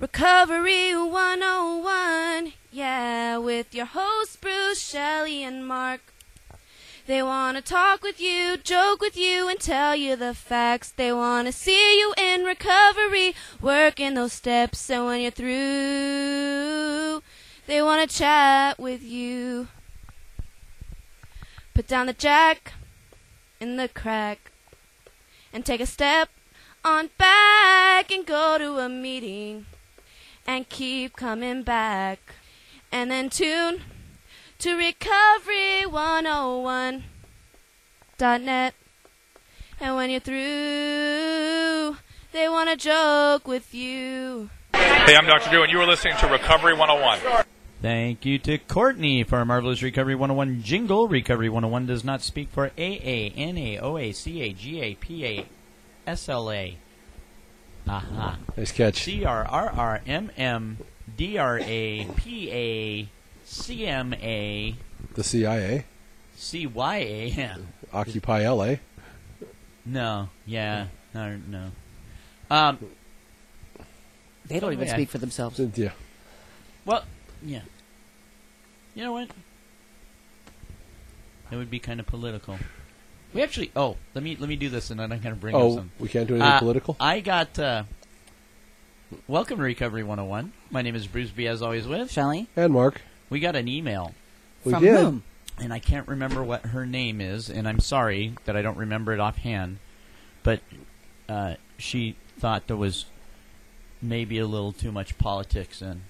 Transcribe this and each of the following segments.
Recovery 101, yeah, with your hosts Bruce, Shelley, and Mark. They want to talk with you, joke with you, and tell you the facts. They want to see you in recovery, working those steps, and when you're through, they want to chat with you. Put down the jack in the crack and take a step on back and go to a meeting and keep coming back. And then tune to recovery101.net. And when you're through, they want to joke with you. Hey, I'm Dr. Drew, and you are listening to Recovery 101. Thank you to Courtney for our marvelous Recovery 101 jingle. Recovery 101 does not speak for A A N A O A C A G A P A S L A. Aha. Nice catch. C R R R M M D R A P A C M A The CIA, C Y A. Yeah. Occupy LA. No. Yeah. No. No. Um. They don't even Yeah. speak for themselves. Yeah. Well. Yeah. You know what? It would be kind of political. We actually. Oh, let me let me do this, and then I'm going to bring up Oh, some. we can't do anything Uh, political. I got. Uh, welcome to Recovery 101. My name is Bruce B. As always, with Shelley? And Mark, we got an email, we From did. whom? and I can't remember what her name is, and I'm sorry that I don't remember it offhand. But uh, she thought there was maybe a little too much politics in.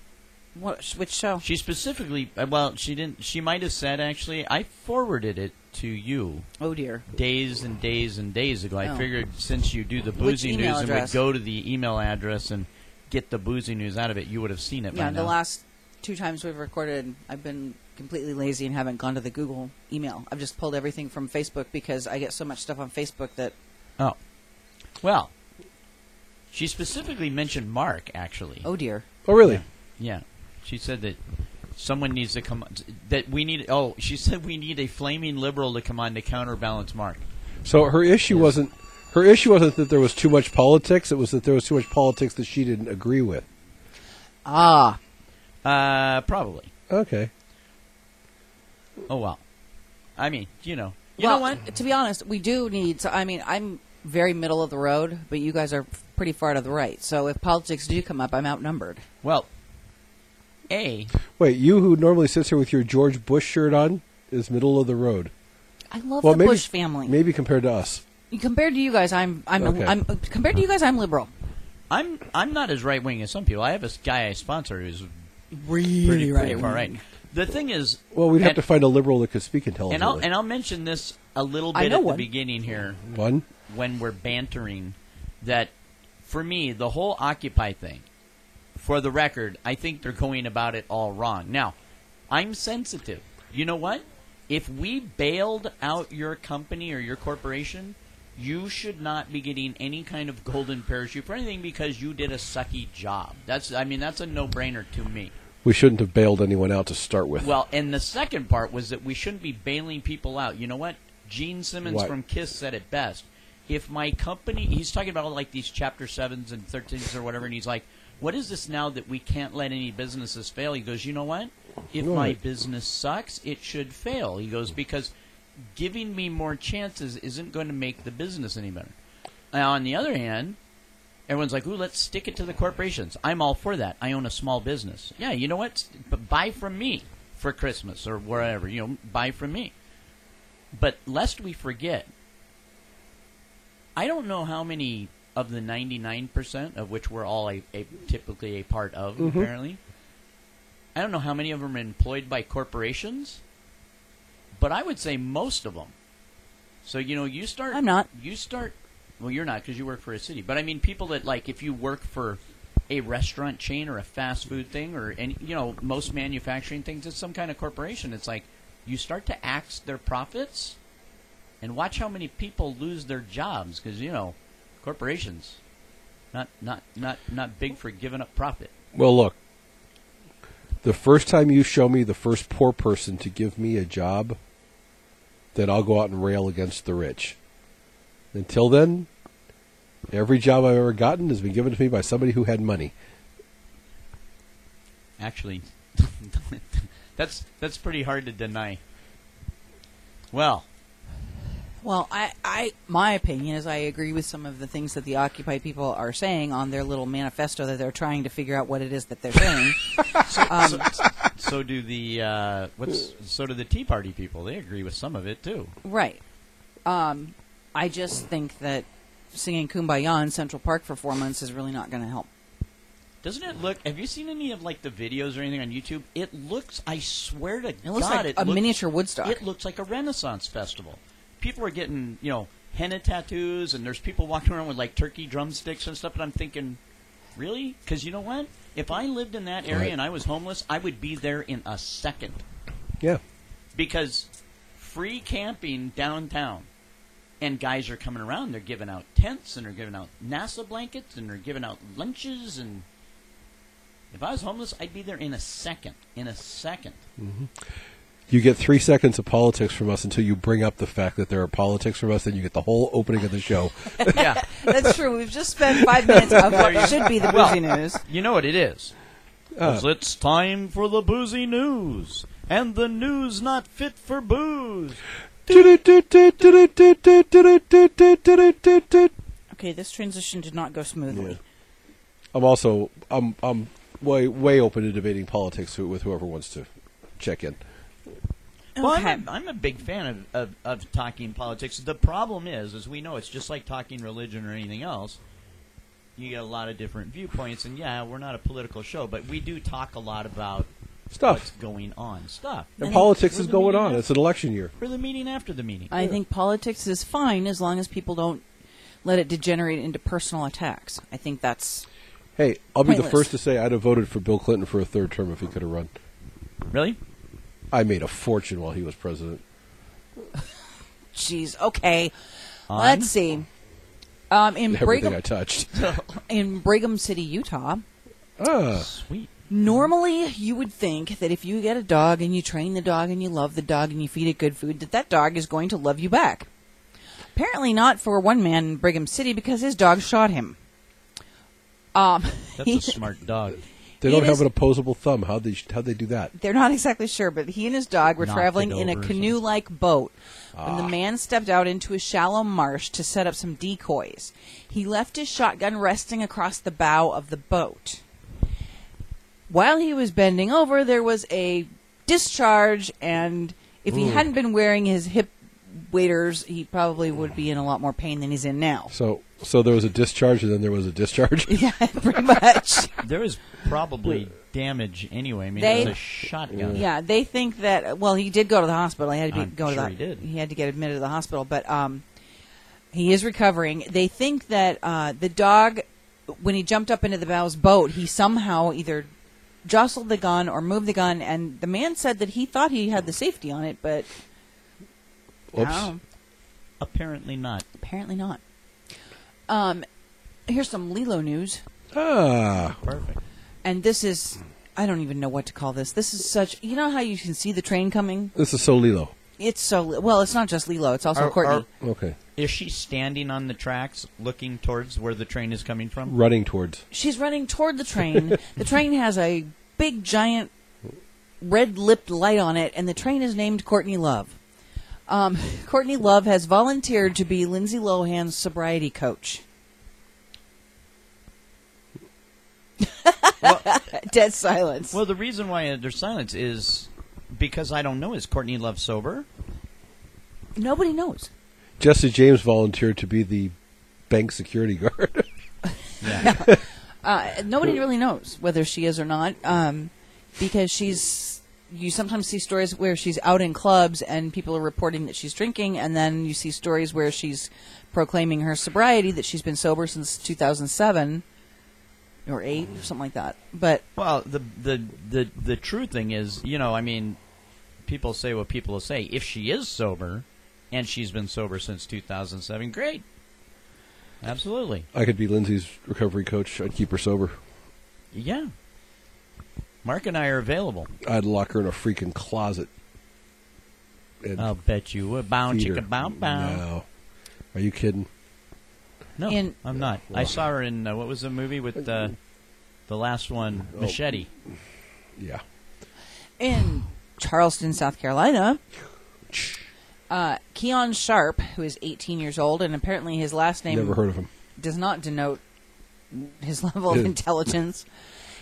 What, which show? She specifically, uh, well, she didn't. She might have said actually. I forwarded it to you Oh dear. days and days and days ago. I Oh. figured since you do the Which boozy email news and address? would go to the email address and get the boozy news out of it, you would have seen it Yeah, by the now. last two times we've recorded, I've been completely lazy and haven't gone to the Google email. I've just pulled everything from Facebook because I get so much stuff on Facebook that oh, well, she specifically mentioned Mark. Actually, oh dear. Oh, really? yeah, she said that someone needs to come. That we need. Oh, she said we need a flaming liberal to come on to counterbalance Mark. So her issue wasn't her issue wasn't that there was too much politics. It was that there was too much politics that she didn't agree with. Ah, Uh, probably. Okay. Oh well. I mean, you know, you well, know what? To be honest, we do need. So, I mean, I'm very middle of the road, but you guys are pretty far to the right. So if politics do come up, I'm outnumbered. Well, a Wait, you who normally sits here with your George Bush shirt on is middle of the road. I love Well, the maybe- Bush family. Maybe compared to us. Compared to you guys, I'm I'm, Okay. I'm compared to you guys, I'm liberal. I'm I'm not as right wing as some people. I have a guy I sponsor who's Really pretty, pretty far right. The thing is, Well, we'd have and, to find a liberal that could speak and I'll intelligently. and I'll mention this a little bit know at the beginning here One. when we're bantering. That for me, the whole Occupy thing. For the record, I think they're going about it all wrong. Now, I'm sensitive. You know what? If we bailed out your company or your corporation, you should not be getting any kind of golden parachute for anything because you did a sucky job. That's I mean that's a no-brainer to me. We shouldn't have bailed anyone out to start with. Well, and the second part was that we shouldn't be bailing people out. You know what? Gene Simmons Why? from Kiss said it best. If my company, he's talking about like these chapter sevens and thirteens or whatever, and he's like, "What is this now that we can't let any businesses fail?" He goes, "You know what? If my business sucks, it should fail." He goes because giving me more chances isn't going to make the business any better. Now, on the other hand, everyone's like, "Ooh, let's stick it to the corporations." I'm all for that. I own a small business. Yeah, you know what? But buy from me for Christmas or wherever. You know, buy from me. But lest we forget, I don't know how many of the 99% of which we're all a, a typically a part of Mhm. apparently. I don't know how many of them are employed by corporations, but I would say most of them. So you know, you start. I'm not. You start. Well, you're not because you work for a city. But I mean, people that like if you work for a restaurant chain or a fast food thing or any, you know, most manufacturing things, it's some kind of corporation. It's like you start to axe their profits, and watch how many people lose their jobs because you know, corporations, not not not not big for giving up profit. Well, look. The first time you show me the first poor person to give me a job, then I'll go out and rail against the rich. Until then, every job I've ever gotten has been given to me by somebody who had money. actually, that's that's pretty hard to deny. Well, Well, I, I, my opinion is I agree with some of the things that the Occupy people are saying on their little manifesto that they're trying to figure out what it is that they're saying. um, so do the uh, what's so do the Tea Party people. They agree with some of it too. right. Um, I just think that singing "Kumbaya" in Central Park for four months is really not going to help. Doesn't it look? Have you seen any of like the videos or anything on YouTube? It looks. I swear to It looks God, like it a looks- miniature Woodstock. It looks like a Renaissance festival. People are getting you know henna tattoos, and there's people walking around with like turkey drumsticks and stuff. And I'm thinking, really? Because you know what? If I lived in that area Right. and I was homeless, I would be there in a second. Yeah. because free camping downtown and guys are coming around they're giving out tents and they're giving out nasa blankets and they're giving out lunches and if i was homeless i'd be there in a second in a second mm-hmm. You get three seconds of politics from us until you bring up the fact that there are politics from us, and you get the whole opening of the show. yeah That's true. We've just spent five minutes of what should be the Well- boozy news. you know what it is Uh, 'Cause it's time for the boozy news and the news not fit for booze Okay, this transition did not go smoothly. Yeah. I'm also I'm I'm way way open to debating politics with whoever wants to check in. Well, Okay. I'm, a, I'm a big fan of, of, of talking politics. The problem is, as we know, it's just like talking religion or anything else. You get a lot of different viewpoints, and yeah, we're not a political show, but we do talk a lot about what's Stuff. going on. Stuff. And politics is going on. after- It's an election year. We're the meeting after the meeting. I think politics is fine as long as people don't let it degenerate into personal attacks. I think that's Hey, I'll be the first to say I'd have voted for Bill Clinton for a third term if he could have run. really? I made a fortune while he was president. jeez. Okay, On? let's see. Um, in Everything Brigham, I touched. in Brigham City, Utah, ah, Sweet. normally you would think that if you get a dog and you train the dog and you love the dog and you feed it good food, that that dog is going to love you back. Apparently not for one man in Brigham City because his dog shot him. Um, That's a smart dog. They don't is- have an opposable thumb. How'd they how'd they do that? They're not exactly sure, but he and his dog were Knocked traveling in a canoe like boat when Ah. the man stepped out into a shallow marsh to set up some decoys. He left his shotgun resting across the bow of the boat. While he was bending over, there was a discharge, and if he hadn't been wearing his hip waders, he probably would be in a lot more pain than he's in now. So so there was a discharge and then there was a discharge. Yeah, pretty much. There was probably damage anyway. I mean, They- it was a shotgun. Yeah, they think that. Well, he did go to the hospital. He had to be, I'm go to sure the. he did. had to get admitted to the hospital, but um, he is recovering. They think that uh, the dog, when he jumped up into the bow's boat, he somehow either jostled the gun or moved the gun, and the man said that he thought he had the safety on it, but I Oops. don't. Apparently not. apparently not. Um, here's some Lilo news. Ah, Perfect. And this is, I don't even know what to call this. This is such, you know how you can see the train coming? this is so Lilo. It's so, well, it's not just Lilo, it's also Are- Courtney. are- Okay, Is she standing on the tracks, looking towards where the train is coming from? running towards. She's running toward the train. the train has a big, giant, red lipped light on it, and the train is named Courtney Love. Um, Courtney Love has volunteered to be Lindsay Lohan's sobriety coach. Dead silence. Well, the reason why there's silence is because I don't know. Is Courtney Love sober? Nobody knows. Jesse James volunteered to be the bank security guard. Yeah. Uh, nobody really knows whether she is or not, um, because she's. You sometimes see stories where she's out in clubs and people are reporting that she's drinking, and then you see stories where she's proclaiming her sobriety that she's been sober since 2007 or eight or something like that. But well, the the the the true thing is, you know, I mean, people say what people will say. If she is sober, and she's been sober since 2007, great. Absolutely. I could be Lindsay's recovery coach. I'd keep her sober. Yeah. Mark and I are available. I'd lock her in a freaking closet. And I'll bet you would. Bow feed her. chicka bow bow. No. Are you kidding? No, In- I'm not. I saw her in uh, what was the movie with uh, the last one, Oh. Machete. Yeah. In Charleston, South Carolina, uh, Keon Sharp, who is 18 years old, and apparently his last name Never heard of him. does not denote his level of intelligence.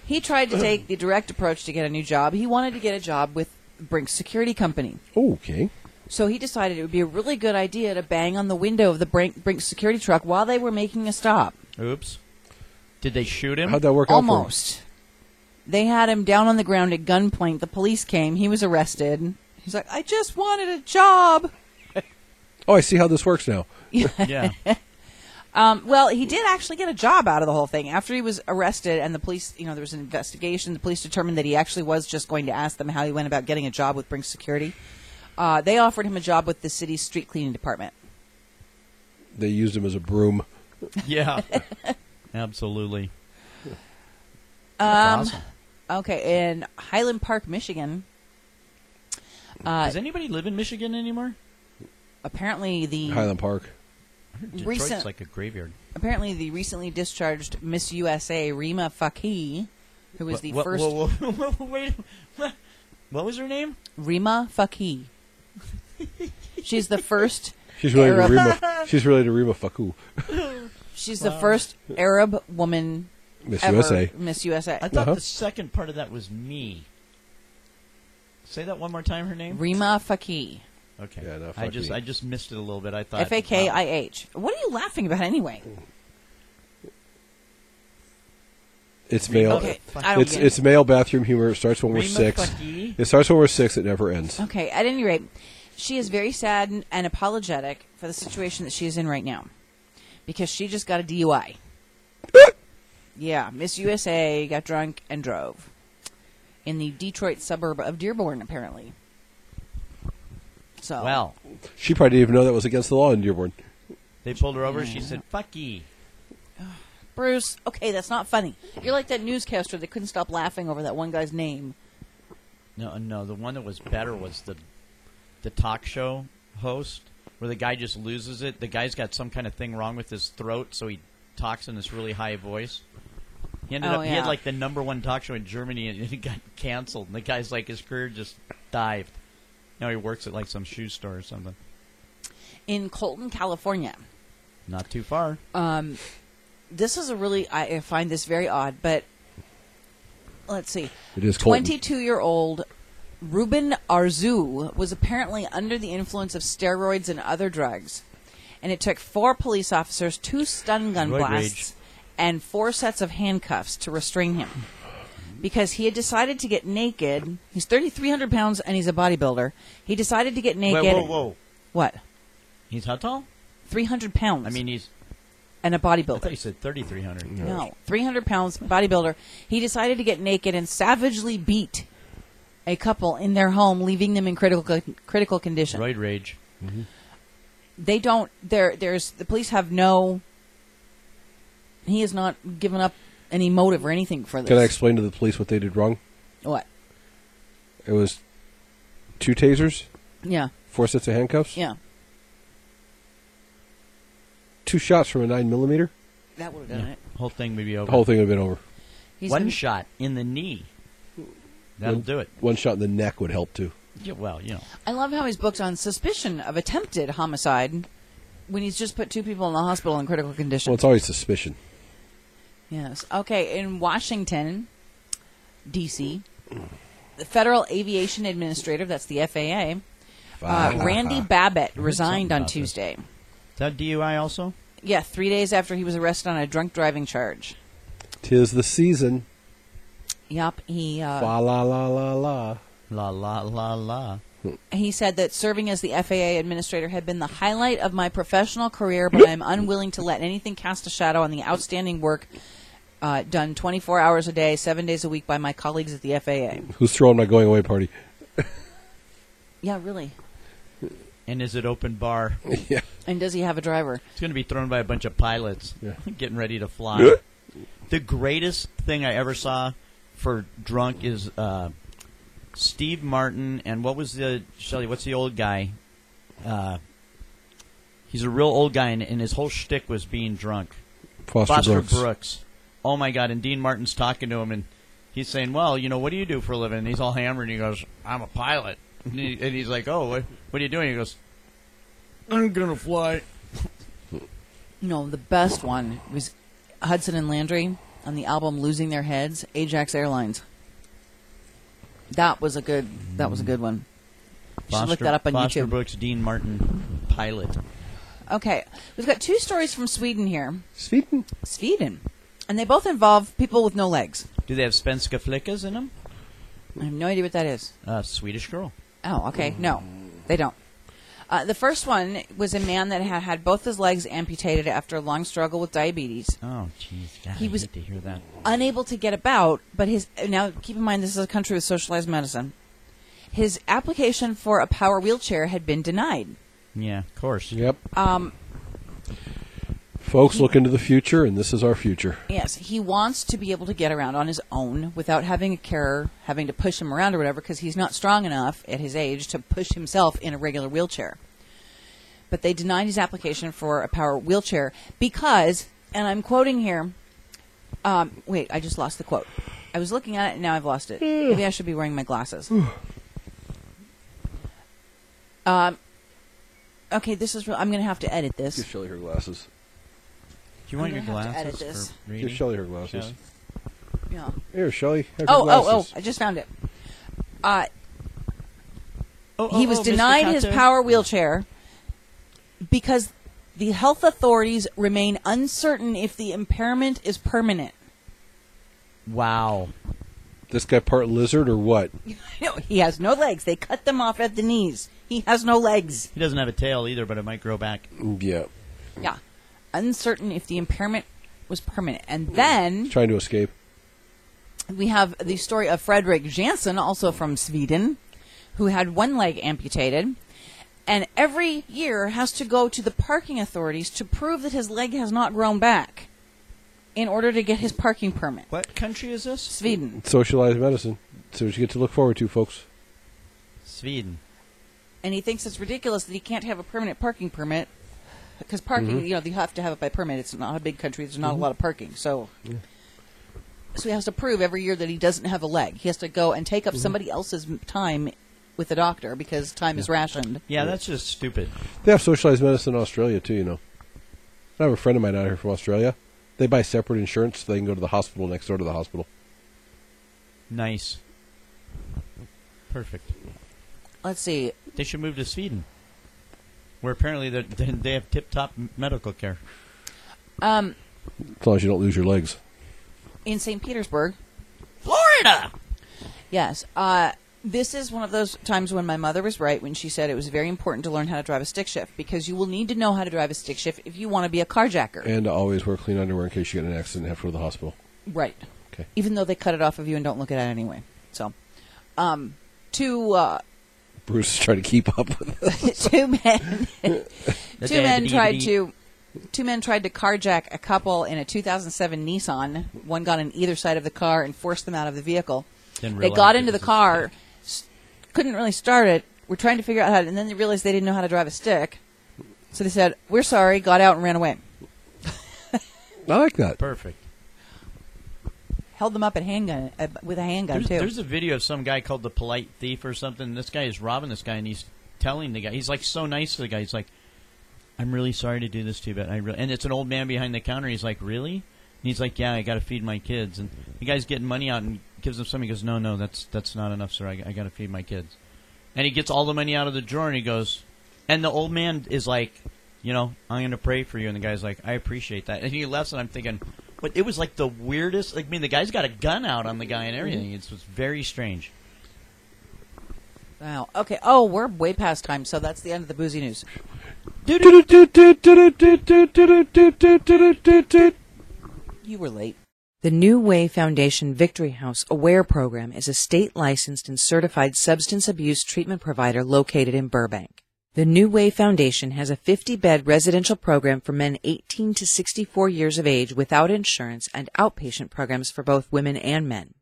He tried to take the direct approach to get a new job. He wanted to get a job with Brinks Security Company. Okay. So he decided it would be a really good idea to bang on the window of the Brink, Brinks security truck while they were making a stop. Oops. Did they shoot him? How'd that work out for him? Almost. They had him down on the ground at gunpoint. The police came. He was arrested. He's like, I just wanted a job. Oh, I see how this works now. yeah. Um, well, he did actually get a job out of the whole thing. After he was arrested and the police, you know, there was an investigation, the police determined that he actually was just going to ask them how he went about getting a job with Brinks Security. Uh, they offered him a job with the city's street cleaning department. They used him as a broom. Yeah. Absolutely. Um, awesome. Okay, in Highland Park, Michigan, uh, Does anybody live in Michigan anymore? apparently the Highland Park. Detroit's Recent- like a graveyard. apparently the recently discharged Miss USA Rima Fakih, who was What- the what- first whoa, whoa, whoa, whoa, wait. What? What was her name? Rima Fakih. She's the first. She's related to Arab- Rima. She's related to Rima Faku. She's the first Arab woman Miss ever USA. Miss USA. I thought Uh-huh. the second part of that was me. Say that one more time. Her name. Rima Fakih. Okay. Yeah, no, I just me. I just missed it a little bit. I thought F A K I H. What are you laughing about anyway? It's male. Okay, I don't It's it's male bathroom humor. It starts when we're Rima six. Fakih? It starts when we're six. It never ends. Okay, at any rate, she is very sad and, and apologetic for the situation that she is in right now because she just got a DUI. yeah, Miss USA got drunk and drove in the Detroit suburb of Dearborn, apparently. So, Well, She probably didn't even know that was against the law in Dearborn. they pulled her over. She said, "Fuck ye." Bruce, okay, that's not funny. You're like that newscaster that couldn't stop laughing over that one guy's name. No, uh, no. The one that was better was the the talk show host, where the guy just loses it. The guy's got some kind of thing wrong with his throat, so he talks in this really high voice. He ended Oh, up. He had like the number one talk show in Germany, and it got canceled. And the guy's like, his career just dived. Now he works at like some shoe store or something. In Colton, California, Not too far. um, this is a really, I I find this very odd, but let's see. It is 22 year old Ruben Arzu was apparently under the influence of steroids and other drugs. And it took four police officers, two stun gun Roid blasts, and four sets of handcuffs to restrain him. Because he had decided to get naked. He's 3,300 pounds and he's a bodybuilder. He decided to get naked. Whoa, whoa, whoa! What? He's how tall? 300 pounds. I mean, he's. and a I thought bodybuilder. you said thirty three hundred. No, 300 pounds bodybuilder. He decided to get naked and savagely beat a couple in their home, leaving them in critical critical condition. Roid rage. Mm-hmm. They don't. There, there's the police have no. He has not given up any motive or anything for this. Can I explain to the police what they did wrong? what? It was two tasers, Yeah, four sets of handcuffs, yeah. two shots from a nine millimeter. That would have done Yeah. it. Whole thing would be over. The whole thing would have been over. He's One been- shot in the knee. That'll One- do it. One shot in the neck would help too. Yeah, well, you know. I love how he's booked on suspicion of attempted homicide when he's just put two people in the hospital in critical condition. Well, it's always suspicion. Yes. Okay. In Washington, D.C., the Federal Aviation Administrator, that's the FAA, uh, Randy Babbitt resigned on about this. Tuesday. Is that DUI also? Yeah, three days after he was arrested on a drunk driving charge. Tis the season. Yup. He uh, Fa la la la la. La la la la. he said that serving as the FAA administrator had been the highlight of my professional career, but I am unwilling to let anything cast a shadow on the outstanding work uh, done 24 hours a day, seven days a week by my colleagues at the FAA. Who's throwing my going away party? Yeah, really. And is it open bar? yeah. And does he have a driver? It's going to be thrown by a bunch of pilots Yeah. getting ready to fly. the greatest thing I ever saw for drunk is uh, Steve Martin and what was the Shelly? What's the old guy? Uh, he's a real old guy, and, and his whole shtick was being drunk. Foster, Foster Brooks. Brooks. Oh my God! And Dean Martin's talking to him, and he's saying, "Well, you know, what do you do for a living?" And he's all hammered, and he goes, "I'm a pilot." And, he, and he's like, "Oh, what, what are you doing?" He goes, "I'm gonna fly." No, the best one was Hudson and Landry on the album "Losing Their Heads." Ajax Airlines. That was a good. That was a good one. You should look that up on Foster YouTube. Brooks, Dean Martin, pilot. Okay, we've got two stories from Sweden here. Sweden. Sweden, and they both involve people with no legs. Do they have Svenska Flickas in them? I have no idea what that is. Uh, Swedish girl. Oh, okay. No, they don't. Uh, the first one was a man that had had both his legs amputated after a long struggle with diabetes. Oh, jeez, God, He I was- hate to hear that. Unable to get about, but his now keep in mind this is a country with socialized medicine. His application for a power wheelchair had been denied. Yeah, of course. Yep. Um, Folks, look into the future, and this is our future. yes, he wants to be able to get around on his own without having a carer having to push him around or whatever because he's not strong enough at his age to push himself in a regular wheelchair. But they denied his application for a power wheelchair because, and I'm quoting here. Um, wait, I just lost the quote. I was looking at it and now I've lost it. Maybe I should be wearing my glasses. um, okay, this is. Real, I'm going to have to edit this. Give Shelly her glasses. Do you want your gonna have to edit glasses this. for Give reading? Shelly her glasses. Shelley? Yeah. Here, Shelly. Have Oh, your oh, oh! glasses. I just found it. Uh, Oh, he oh, was oh, Mr. denied his Kato. power wheelchair because the health authorities remain uncertain if the impairment is permanent. Wow. This guy part lizard or what? No, he has no legs. They cut them off at the knees. He has no legs. He doesn't have a tail either, but it might grow back. Yeah. Yeah. Uncertain if the impairment was permanent. And hmm. then Trying to escape. we have the story of Frederick Jansen, also from Sweden, who had one leg amputated. And every year has to go to the parking authorities to prove that his leg has not grown back in order to get his parking permit. What country is this? Sweden. Socialized medicine. So what you get to look forward to, folks. Sweden. And he thinks it's ridiculous that he can't have a permanent parking permit because parking, mm-hmm. you know, you have to have it by permit. It's not a big country. There's not a mm-hmm. lot of parking. So so he has to prove every year that he doesn't have a leg. He has to go and take up mm-hmm. somebody else's time with the doctor because time is rationed. Yeah, that's just stupid. They have socialized medicine in Australia too. You know. I have a friend of mine out here from Australia. They buy separate insurance so they can go to the hospital next door to the hospital. Nice. Perfect. Let's see. They should move to Sweden, where apparently they're- they they have tip-top medical care. Um, As long as you don't lose your legs. in St. Petersburg, Florida. yes. Uh, this is one of those times when my mother was right when she said it was very important to learn how to drive a stick shift because you will need to know how to drive a stick shift if you want to be a carjacker. And always wear clean underwear in case you get in an accident and have to go to the hospital. Right. Okay. Even though they cut it off of you and don't look at it anyway. So, um, two uh, Bruce is trying to keep up with it. two men two men tried to two men tried to carjack a couple in a 2007 Nissan. One got on either side of the car and forced them out of the vehicle. They got into the car, s- couldn't really start it. We're trying to figure out how, to, and then they realized they didn't know how to drive a stick. So they said, "We're sorry," got out and ran away. I like that. Perfect. Held them up at handgun uh, with a handgun There's, too. there's a video of some guy called the polite thief or something. This guy is robbing this guy, and he's telling the guy, he's like so nice to the guy. He's like, "I'm really sorry to do this to you, but I really." And it's an old man behind the counter. He's like, "Really?" And he's like, "Yeah, I got to feed my kids." And the guy's getting money out and gives him some. He goes, "No, no, that's that's not enough, sir. I, I got to feed my kids." And he gets all the money out of the drawer, and he goes, and the old man is like, "You know, I'm going to pray for you." And the guy's like, "I appreciate that." And he left, and I'm thinking. But it was like the weirdest. Like, I mean, the guy's got a gun out on the guy and everything. Mm-hmm. It's, it's very strange. wow. Okay. Oh, we're way past time, so that's the end of the boozy news. You were late. The New Way Foundation Victory House Aware program is a state licensed and certified substance abuse treatment provider located in Burbank. The New Way Foundation has a 50 bed residential program for men 18 to 64 years of age without insurance and outpatient programs for both women and men.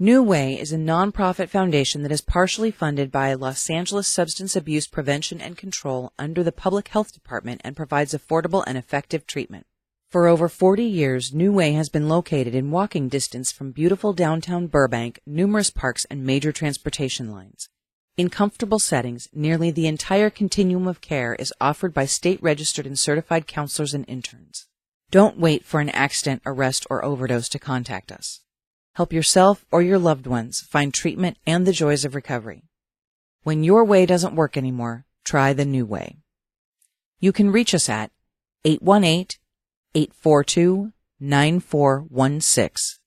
New Way is a nonprofit foundation that is partially funded by Los Angeles Substance Abuse Prevention and Control under the Public Health Department and provides affordable and effective treatment. For over 40 years, New Way has been located in walking distance from beautiful downtown Burbank, numerous parks, and major transportation lines. In comfortable settings, nearly the entire continuum of care is offered by state registered and certified counselors and interns. Don't wait for an accident, arrest, or overdose to contact us. Help yourself or your loved ones find treatment and the joys of recovery. When your way doesn't work anymore, try the new way. You can reach us at 818 842 9416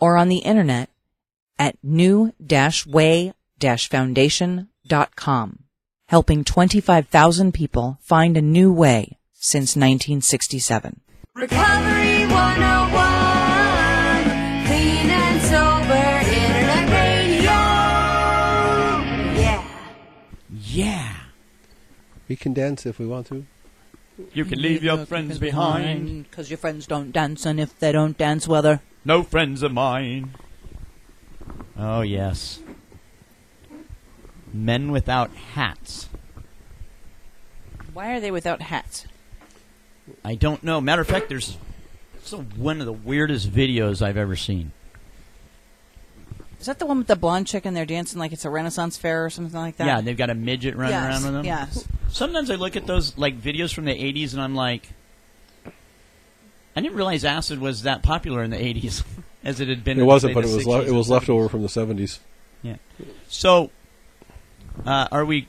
or on the internet at new-way-foundation.com, helping 25,000 people find a new way since 1967. Recovery 101. Clean and sober internet radio. Yeah. Yeah. We can dance if we want to. You can leave your friends behind. because your friends don't dance, and if they don't dance, well, they're No friends of mine. Oh, yes. Men without hats. why are they without hats? I don't know. Matter of fact, there's it's one of the weirdest videos I've ever seen. Is that the one with the blonde chick and they're dancing like it's a Renaissance fair or something like that? Yeah, they've got a midget running yes, around with them. Yes. Sometimes I look at those like videos from the '80s and I'm like, I didn't realize acid was that popular in the '80s, as it had been. It wasn't, say, but it was le- it was left over from the seventies. Yeah. So, uh, are we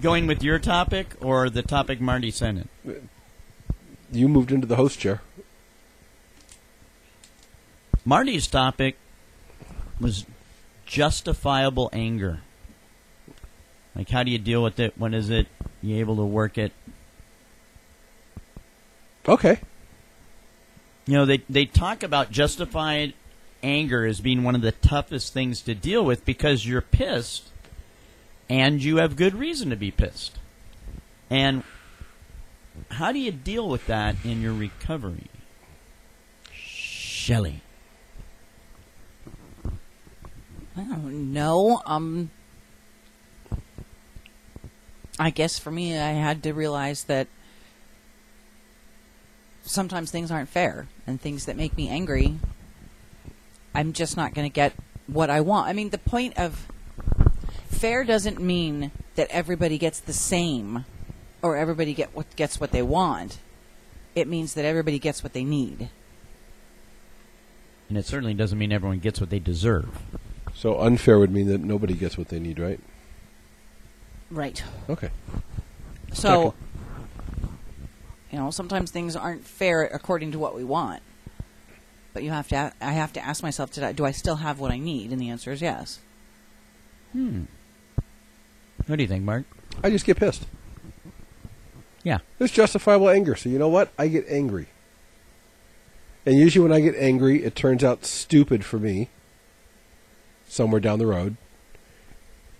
going with your topic or the topic Marty sent in? You moved into the host chair. Marty's topic was justifiable anger. Like, how do you deal with it? When is it you able to work it? Okay. You know, they they talk about justified anger as being one of the toughest things to deal with because you're pissed and you have good reason to be pissed. And how do you deal with that in your recovery? Shelley. I don't know. Um, I guess for me, I had to realize that sometimes things aren't fair, and things that make me angry, I'm just not going to get what I want. I mean, the point of fair doesn't mean that everybody gets the same, or everybody get what gets what they want. It means that everybody gets what they need. And it certainly doesn't mean everyone gets what they deserve. So unfair would mean that nobody gets what they need, right? Right. Okay. So, you know, sometimes things aren't fair according to what we want. But you have to. a- I have to ask myself, did I, do I still have what I need? And the answer is yes. Hmm. What do you think, Mark? I just get pissed. Yeah. There's justifiable anger. So you know what? I get angry. And usually when I get angry, it turns out stupid for me somewhere down the road.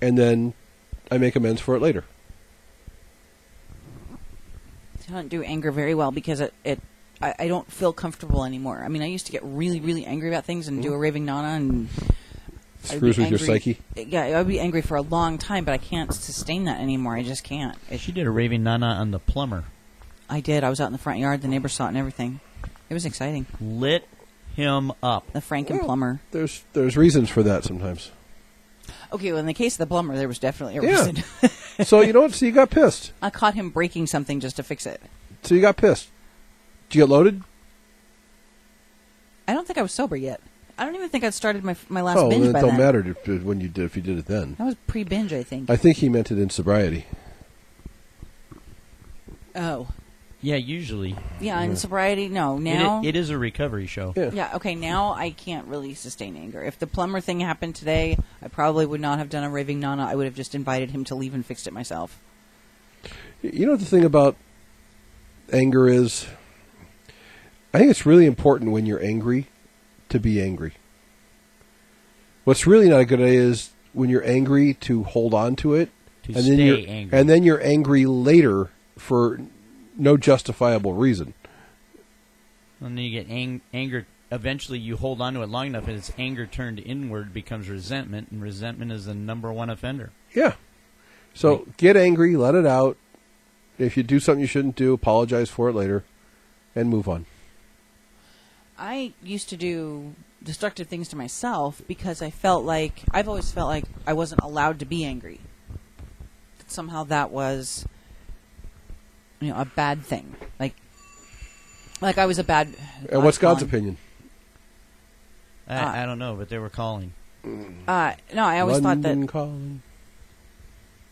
And then I make amends for it later. I don't do anger very well because it. it I, I don't feel comfortable anymore. I mean, I used to get really, really angry about things and do hmm? a raving nana and I'd Screws be with your psyche. Yeah, I'd be angry for a long time, but I can't sustain that anymore. I just can't. It, She did a raving nana on the plumber. I did. I was out in the front yard. The neighbors saw it and everything. It was exciting. Lit him up. The Franken Well- plumber. There's there's reasons for that sometimes. Okay, well, in the case of the plumber, there was definitely a Yeah. reason. so you know what? So you got pissed. I caught him breaking something just to fix it. So you got pissed. Did you get loaded? I don't think I was sober yet. I don't even think I'd started my my last oh, binge then it by don't then. matter if, when you did if you did it then. That was pre-binge, I think. I think he meant it in sobriety. oh, Yeah, usually. yeah. In sobriety, no. Now, i- it is a recovery show. Yeah. yeah. Okay, now I can't really sustain anger. If the plumber thing happened today, I probably would not have done a raving nana. I would have just invited him to leave and fixed it myself. You know the thing about anger is? I think it's really important when you're angry to be angry. What's really not a good idea is when you're angry to hold on to it, To and then stay you're angry. and then you're angry later for no justifiable reason. And then you get ang- anger. Eventually, you hold on to it long enough, and its anger turned inward becomes resentment, and resentment is the number one offender. Yeah. So get angry, let it out. If you do something you shouldn't do, apologize for it later, and move on. I used to do destructive things to myself because I felt like I've always felt like I wasn't allowed to be angry. That somehow that was you know a bad thing. Like like I was a bad And what's God's icon. opinion? I, Ah. I don't know, but they were calling. Uh, no, I always thought that London calling.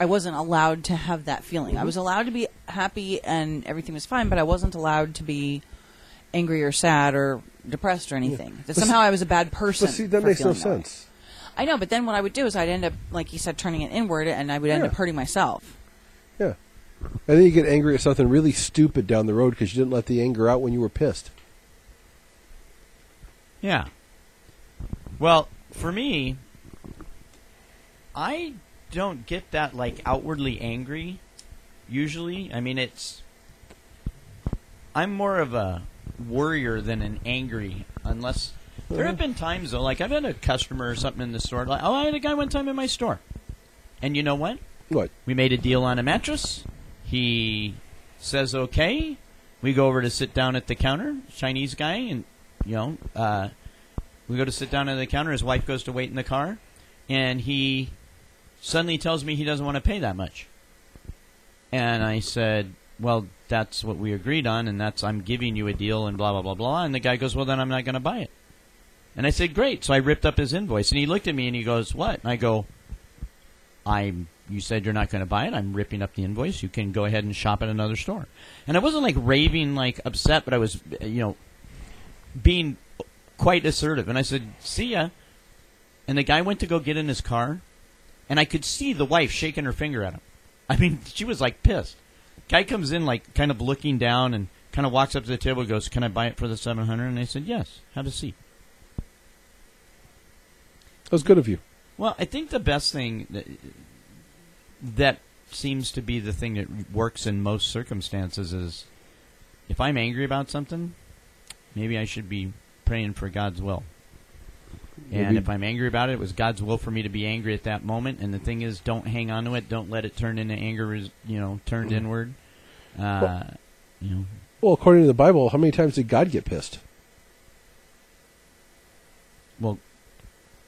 I wasn't allowed to have that feeling. I was allowed to be happy and everything was fine, but I wasn't allowed to be angry or sad or depressed or anything. That But somehow see- I was a bad person. But see, that makes no feeling that way. sense. I know, but then what I would do is I'd end up, like you said, turning it inward, and I would end Yeah. up hurting myself. Yeah. And then you get angry at something really stupid down the road because you didn't let the anger out when you were pissed. Yeah. Well, for me, I don't get that like outwardly angry. Usually, I mean, it's. I'm more of a worrier than an angry, unless there have been times though. Like I've had a customer or something in the store. Like, oh, I had a guy one time in my store, and you know what? What? We made a deal on a mattress. He says okay. We go over to sit down at the counter. Chinese guy, and you know, uh, we go to sit down at the counter. His wife goes to wait in the car, and he suddenly tells me he doesn't want to pay that much. And I said, "Well, that's what we agreed on, and that's I'm giving you a deal, and blah blah blah blah." And the guy goes, "Well, then I'm not going to buy it." And I said, "Great." So I ripped up his invoice, and he looked at me and he goes, "What?" And I go, I'm you said you're not going to buy it. I'm ripping up the invoice. You can go ahead and shop at another store. And I wasn't like raving like upset, but I was you know being quite assertive. And I said, "See ya." And the guy went to go get in his car, and I could see the wife shaking her finger at him. I mean, she was like pissed. Guy comes in like kind of looking down and kind of walks up to the table and goes, "Can I buy it for the 700?" And I said, "Yes. Have a seat." That was good of you. Well, I think the best thing that, that seems to be the thing that works in most circumstances is if I'm angry about something, maybe I should be praying for God's will. And if I'm angry about it, it was God's will for me to be angry at that moment. And the thing is, don't hang on to it. Don't let it turn into anger. You know, turned inward. Uh, you know, Well, according to the Bible, how many times did God get pissed? well,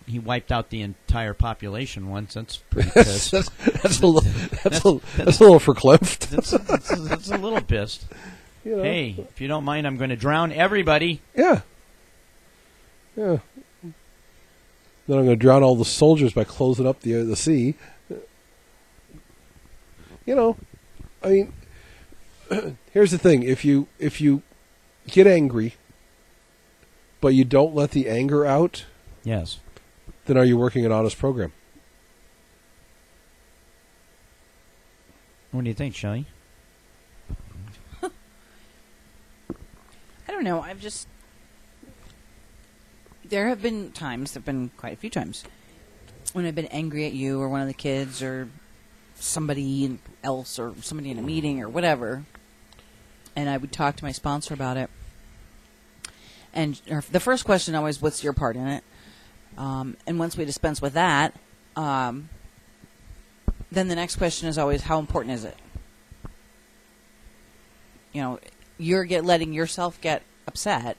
he wiped out the entire population once. That's pretty pissed. that's, that's a little. That's a, that's a little verklempt. that's, that's, that's a little pissed. You know? Hey, if you don't mind, I'm going to drown everybody. Yeah. Yeah. Then I'm going to drown all the soldiers by closing up the uh, the sea. You know, I mean, here's the thing: if you if you get angry, but you don't let the anger out, Yes. then are you working an honest program? What do you think, Shelly? I don't know. I've just there have been times, there have been quite a few times when I've been angry at you or one of the kids or somebody else or somebody in a meeting or whatever, and I would talk to my sponsor about it. And the first question always, "What's your part in it?" Um, and once we dispense with that, um, then the next question is always, "How important is it?" You know, you're get letting yourself get upset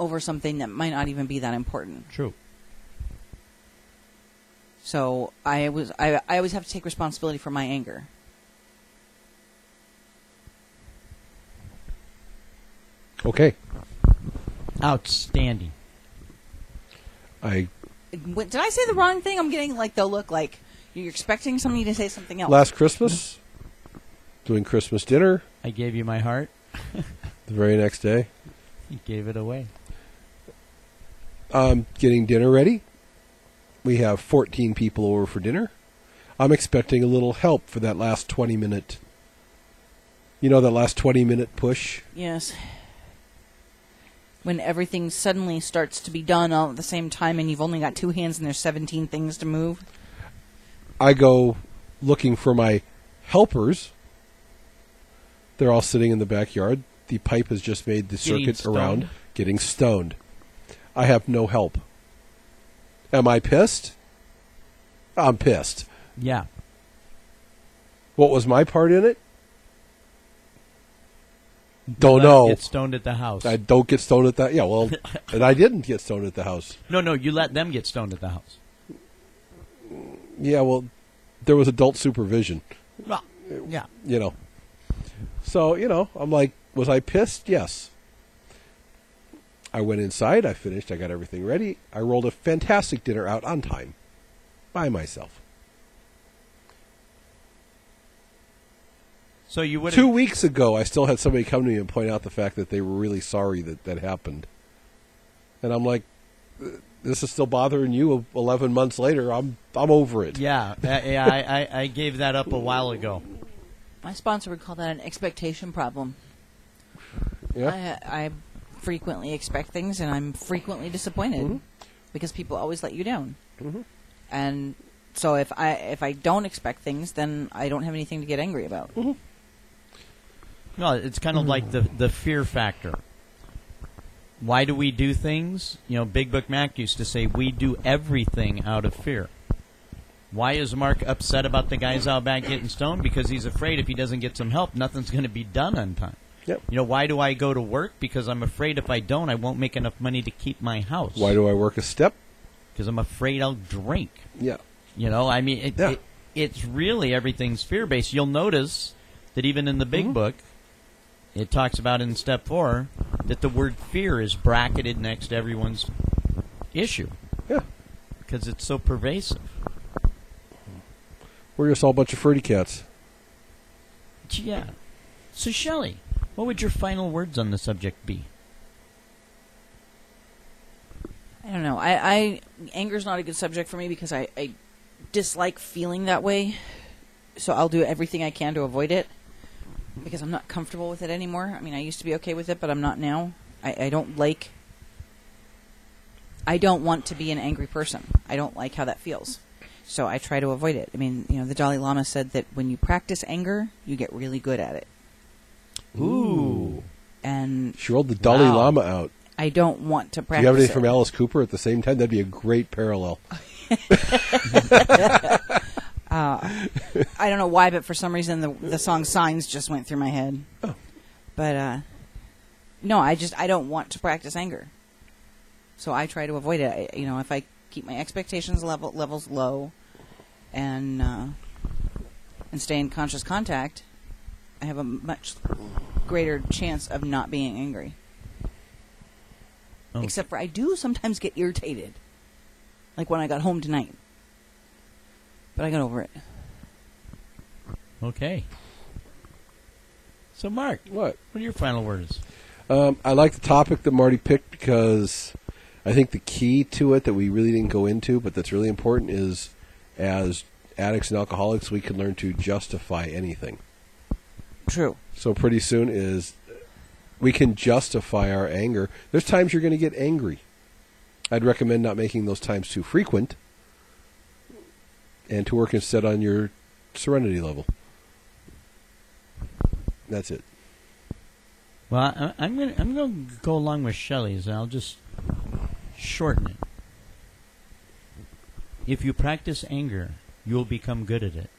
over something that might not even be that important. True. So I was I I always have to take responsibility for my anger. Okay, Outstanding. I What- Did I say the wrong thing? I'm getting like the look like you're expecting somebody to say something else. last Christmas doing Christmas dinner I gave you my heart. the very next day. You gave it away. Um, getting dinner ready. We have 14 people over for dinner. I'm expecting a little help for that last 20 minute. You know, that last 20 minute push? Yes. When everything suddenly starts to be done all at the same time and you've only got two hands and there's 17 things to move. I go looking for my helpers. They're all sitting in the backyard. The pipe has just made the Getting circuit stoned. around, getting stoned. I have no help. Am I pissed? I'm pissed. Yeah. What was my part in it? Don't know. Get stoned at the house. I don't get stoned at that. Yeah, well, and I didn't get stoned at the house. no, no, you let them get stoned at the house. Yeah, well, there was adult supervision. Well, yeah. you know. So, you know, I'm like, was I pissed? Yes. I went inside, I finished, I got everything ready. I rolled a fantastic dinner out on time by myself. So you would Two weeks ago, I still had somebody come to me and point out the fact that they were really sorry that that happened. And I'm like, this is still bothering you 11 months later. I'm I'm over it. Yeah, uh, yeah. I, I, I gave that up a while ago. My sponsor would call that an expectation problem. Yeah. I, I frequently expect things, and I'm frequently disappointed Mm-hmm. because people always let you down. And so if I if I don't expect things, then I don't have anything to get angry about. Mm-hmm. No, it's kind of like the the fear factor. Why do we do things? You know, Big Book Mac used to say we do everything out of fear. Why is Mark upset about the guys out back getting stoned? Because he's afraid if he doesn't get some help, nothing's going to be done on time. Yep. You know, why do I go to work? Because I'm afraid if I don't, I won't make enough money to keep my house. Why do I work a step? Because I'm afraid I'll drink. Yeah. You know, I mean, it, Yeah. it, it's really everything's fear based. You'll notice that even in the big Mm-hmm. book, it talks about in step four that the word fear is bracketed next to everyone's issue Yeah. because it's so pervasive. We're just all a bunch of fruity cats. Yeah. So, Shelly, what would your final words on the subject be? I don't know. I, I anger's not a good subject for me because I, I dislike feeling that way. So I'll do everything I can to avoid it because I'm not comfortable with it anymore. I mean, I used to be okay with it, but I'm not now. I, I don't like. I don't want to be an angry person. I don't like how that feels. So I try to avoid it. I mean, you know, the Dalai Lama said that when you practice anger, you get really good at it. Ooh. And She rolled the Dalai Wow. Lama out. I don't want to Do practice you have anything it. from Alice Cooper at the same time? That'd be a great parallel. I don't know why, but for some reason the the song "Signs" just went through my head. Oh. But uh, no, I just I don't want to practice anger, so I try to avoid it. I, you know, if I keep my expectations level levels low, and uh, and stay in conscious contact, have a much greater chance of not being angry. Oh. Except for I do sometimes get irritated, like when I got home tonight. But I got over it. Okay. So, Mark, What? what are your final words? Um, I like the topic that Marty picked because I think the key to it that we really didn't go into, but that's really important, is as addicts and alcoholics, we can learn to justify anything. True. So pretty soon is we can justify our anger. There's times you're going to get angry. I'd recommend not making those times too frequent, and to work instead on your serenity level. That's it. Well, I, I'm going to I'm going to go along with Shelly's, and I'll just shorten it. If you practice anger, you'll become good at it.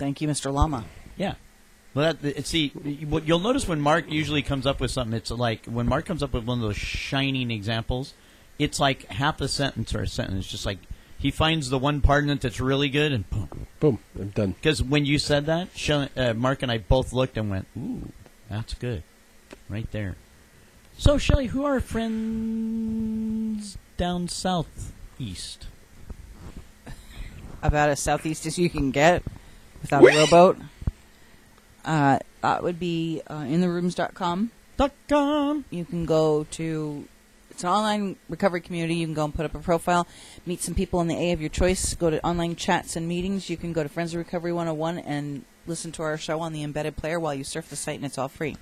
Thank you, Mr. Lama. Yeah. Well, that, it- see, what you'll notice when Mark usually comes up with something, it's like when Mark comes up with one of those shining examples, it's like half a sentence or a sentence. Just like he finds the one part in it that's really good, and boom. Boom. I'm done. Because when you said that, Shelly, uh, Mark and I both looked and went, "Ooh, that's good," right there. So, Shelly, who are friends down southeast? About as southeast as you can get without a rowboat. Uh, that would be uh, intherooms.com. Dot com. You can go to, it's an online recovery community. You can go and put up a profile, meet some people in the A of your choice, go to online chats and meetings. You can go to Friends of Recovery 101 and listen to our show on the embedded player while you surf the site, and it's all free.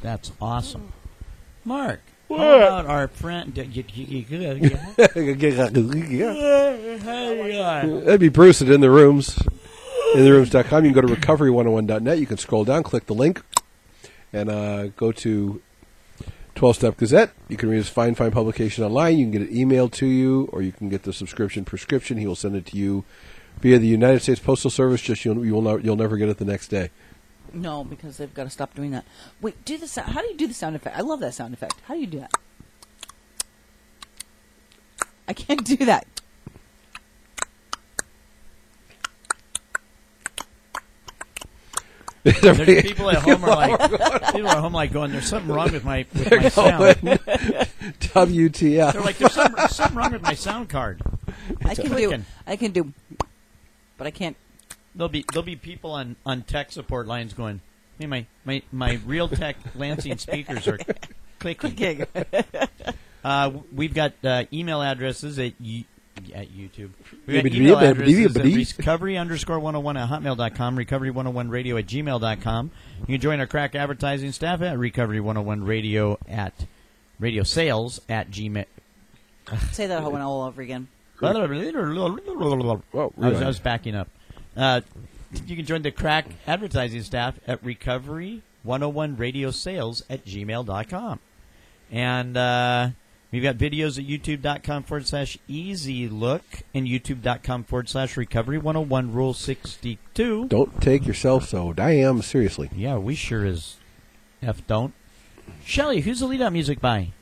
That's awesome. Mark, What? how about our friend? That'd be Bruce at In the Rooms. InTheRooms.com. You can go to recovery101.net. You can scroll down, click the link, and uh, go to 12 Step Gazette. You can read his fine, fine publication online. You can get it emailed to you, or you can get the subscription prescription. He will send it to you via the United States Postal Service. Just you'll, you will not, you'll never get it the next day. No, because they've got to stop doing that. Wait, do the sound. How do you do the sound effect? I love that sound effect. How do you do that? I can't do that. people at home are like people at home like going. There's something wrong with my with my sound. WTF. They're like there's something, something wrong with my sound card. I can do. I can do. But I can't. There'll be there'll be people on, on tech support lines going. Hey, my my my Altec Lansing speakers are clicking. Uh, we've got uh, email addresses at you, at YouTube. We've got email addresses at recovery underscore 101 at hotmail.com, recovery101radio at gmail.com. You can join our crack advertising staff at recovery101radio at radio sales at gmail. Say that one all over again. I Whoa, was, I was backing up. Uh, you can join the crack advertising staff at recovery 101 radio sales at gmail.com. And uh, we've got videos at youtube.com forward slash easy look and youtube.com forward slash recovery 101 rule 62. Don't take yourself so damn seriously. Yeah, we sure is. F don't. Shelly, who's the lead out music by?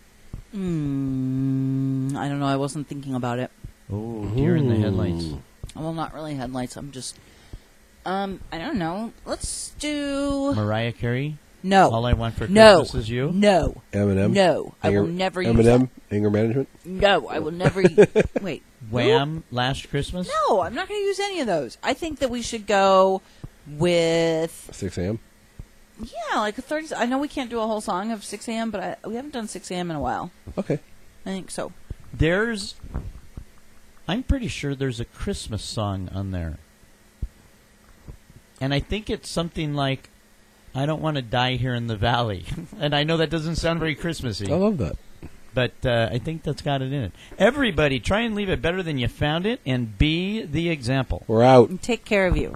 Mm, I don't know. I wasn't thinking about it. Oh, deer in the headlights. Well, not really headlights. I'm just. Um, I don't know. Let's do. Mariah Carey. No. All I want for no. Christmas is you. No. Eminem. No. I will Anger- never use Eminem. that. Anger management. No, I will never. wait. Wham! Last Christmas. No, I'm not going to use any of those. I think that we should go with Sixx:A.M. yeah, like a 30. I know we can't do a whole song of Sixx:A.M., but I, we haven't done Sixx:A.M. in a while. Okay. I think so. There's, I'm pretty sure there's a Christmas song on there, and I think it's something like, "I don't want to die here in the valley," and I know that doesn't sound very Christmassy, I love that. but uh, I think that's got it in it. Everybody, try and leave it better than you found it, and be the example. We're out. Take care of you.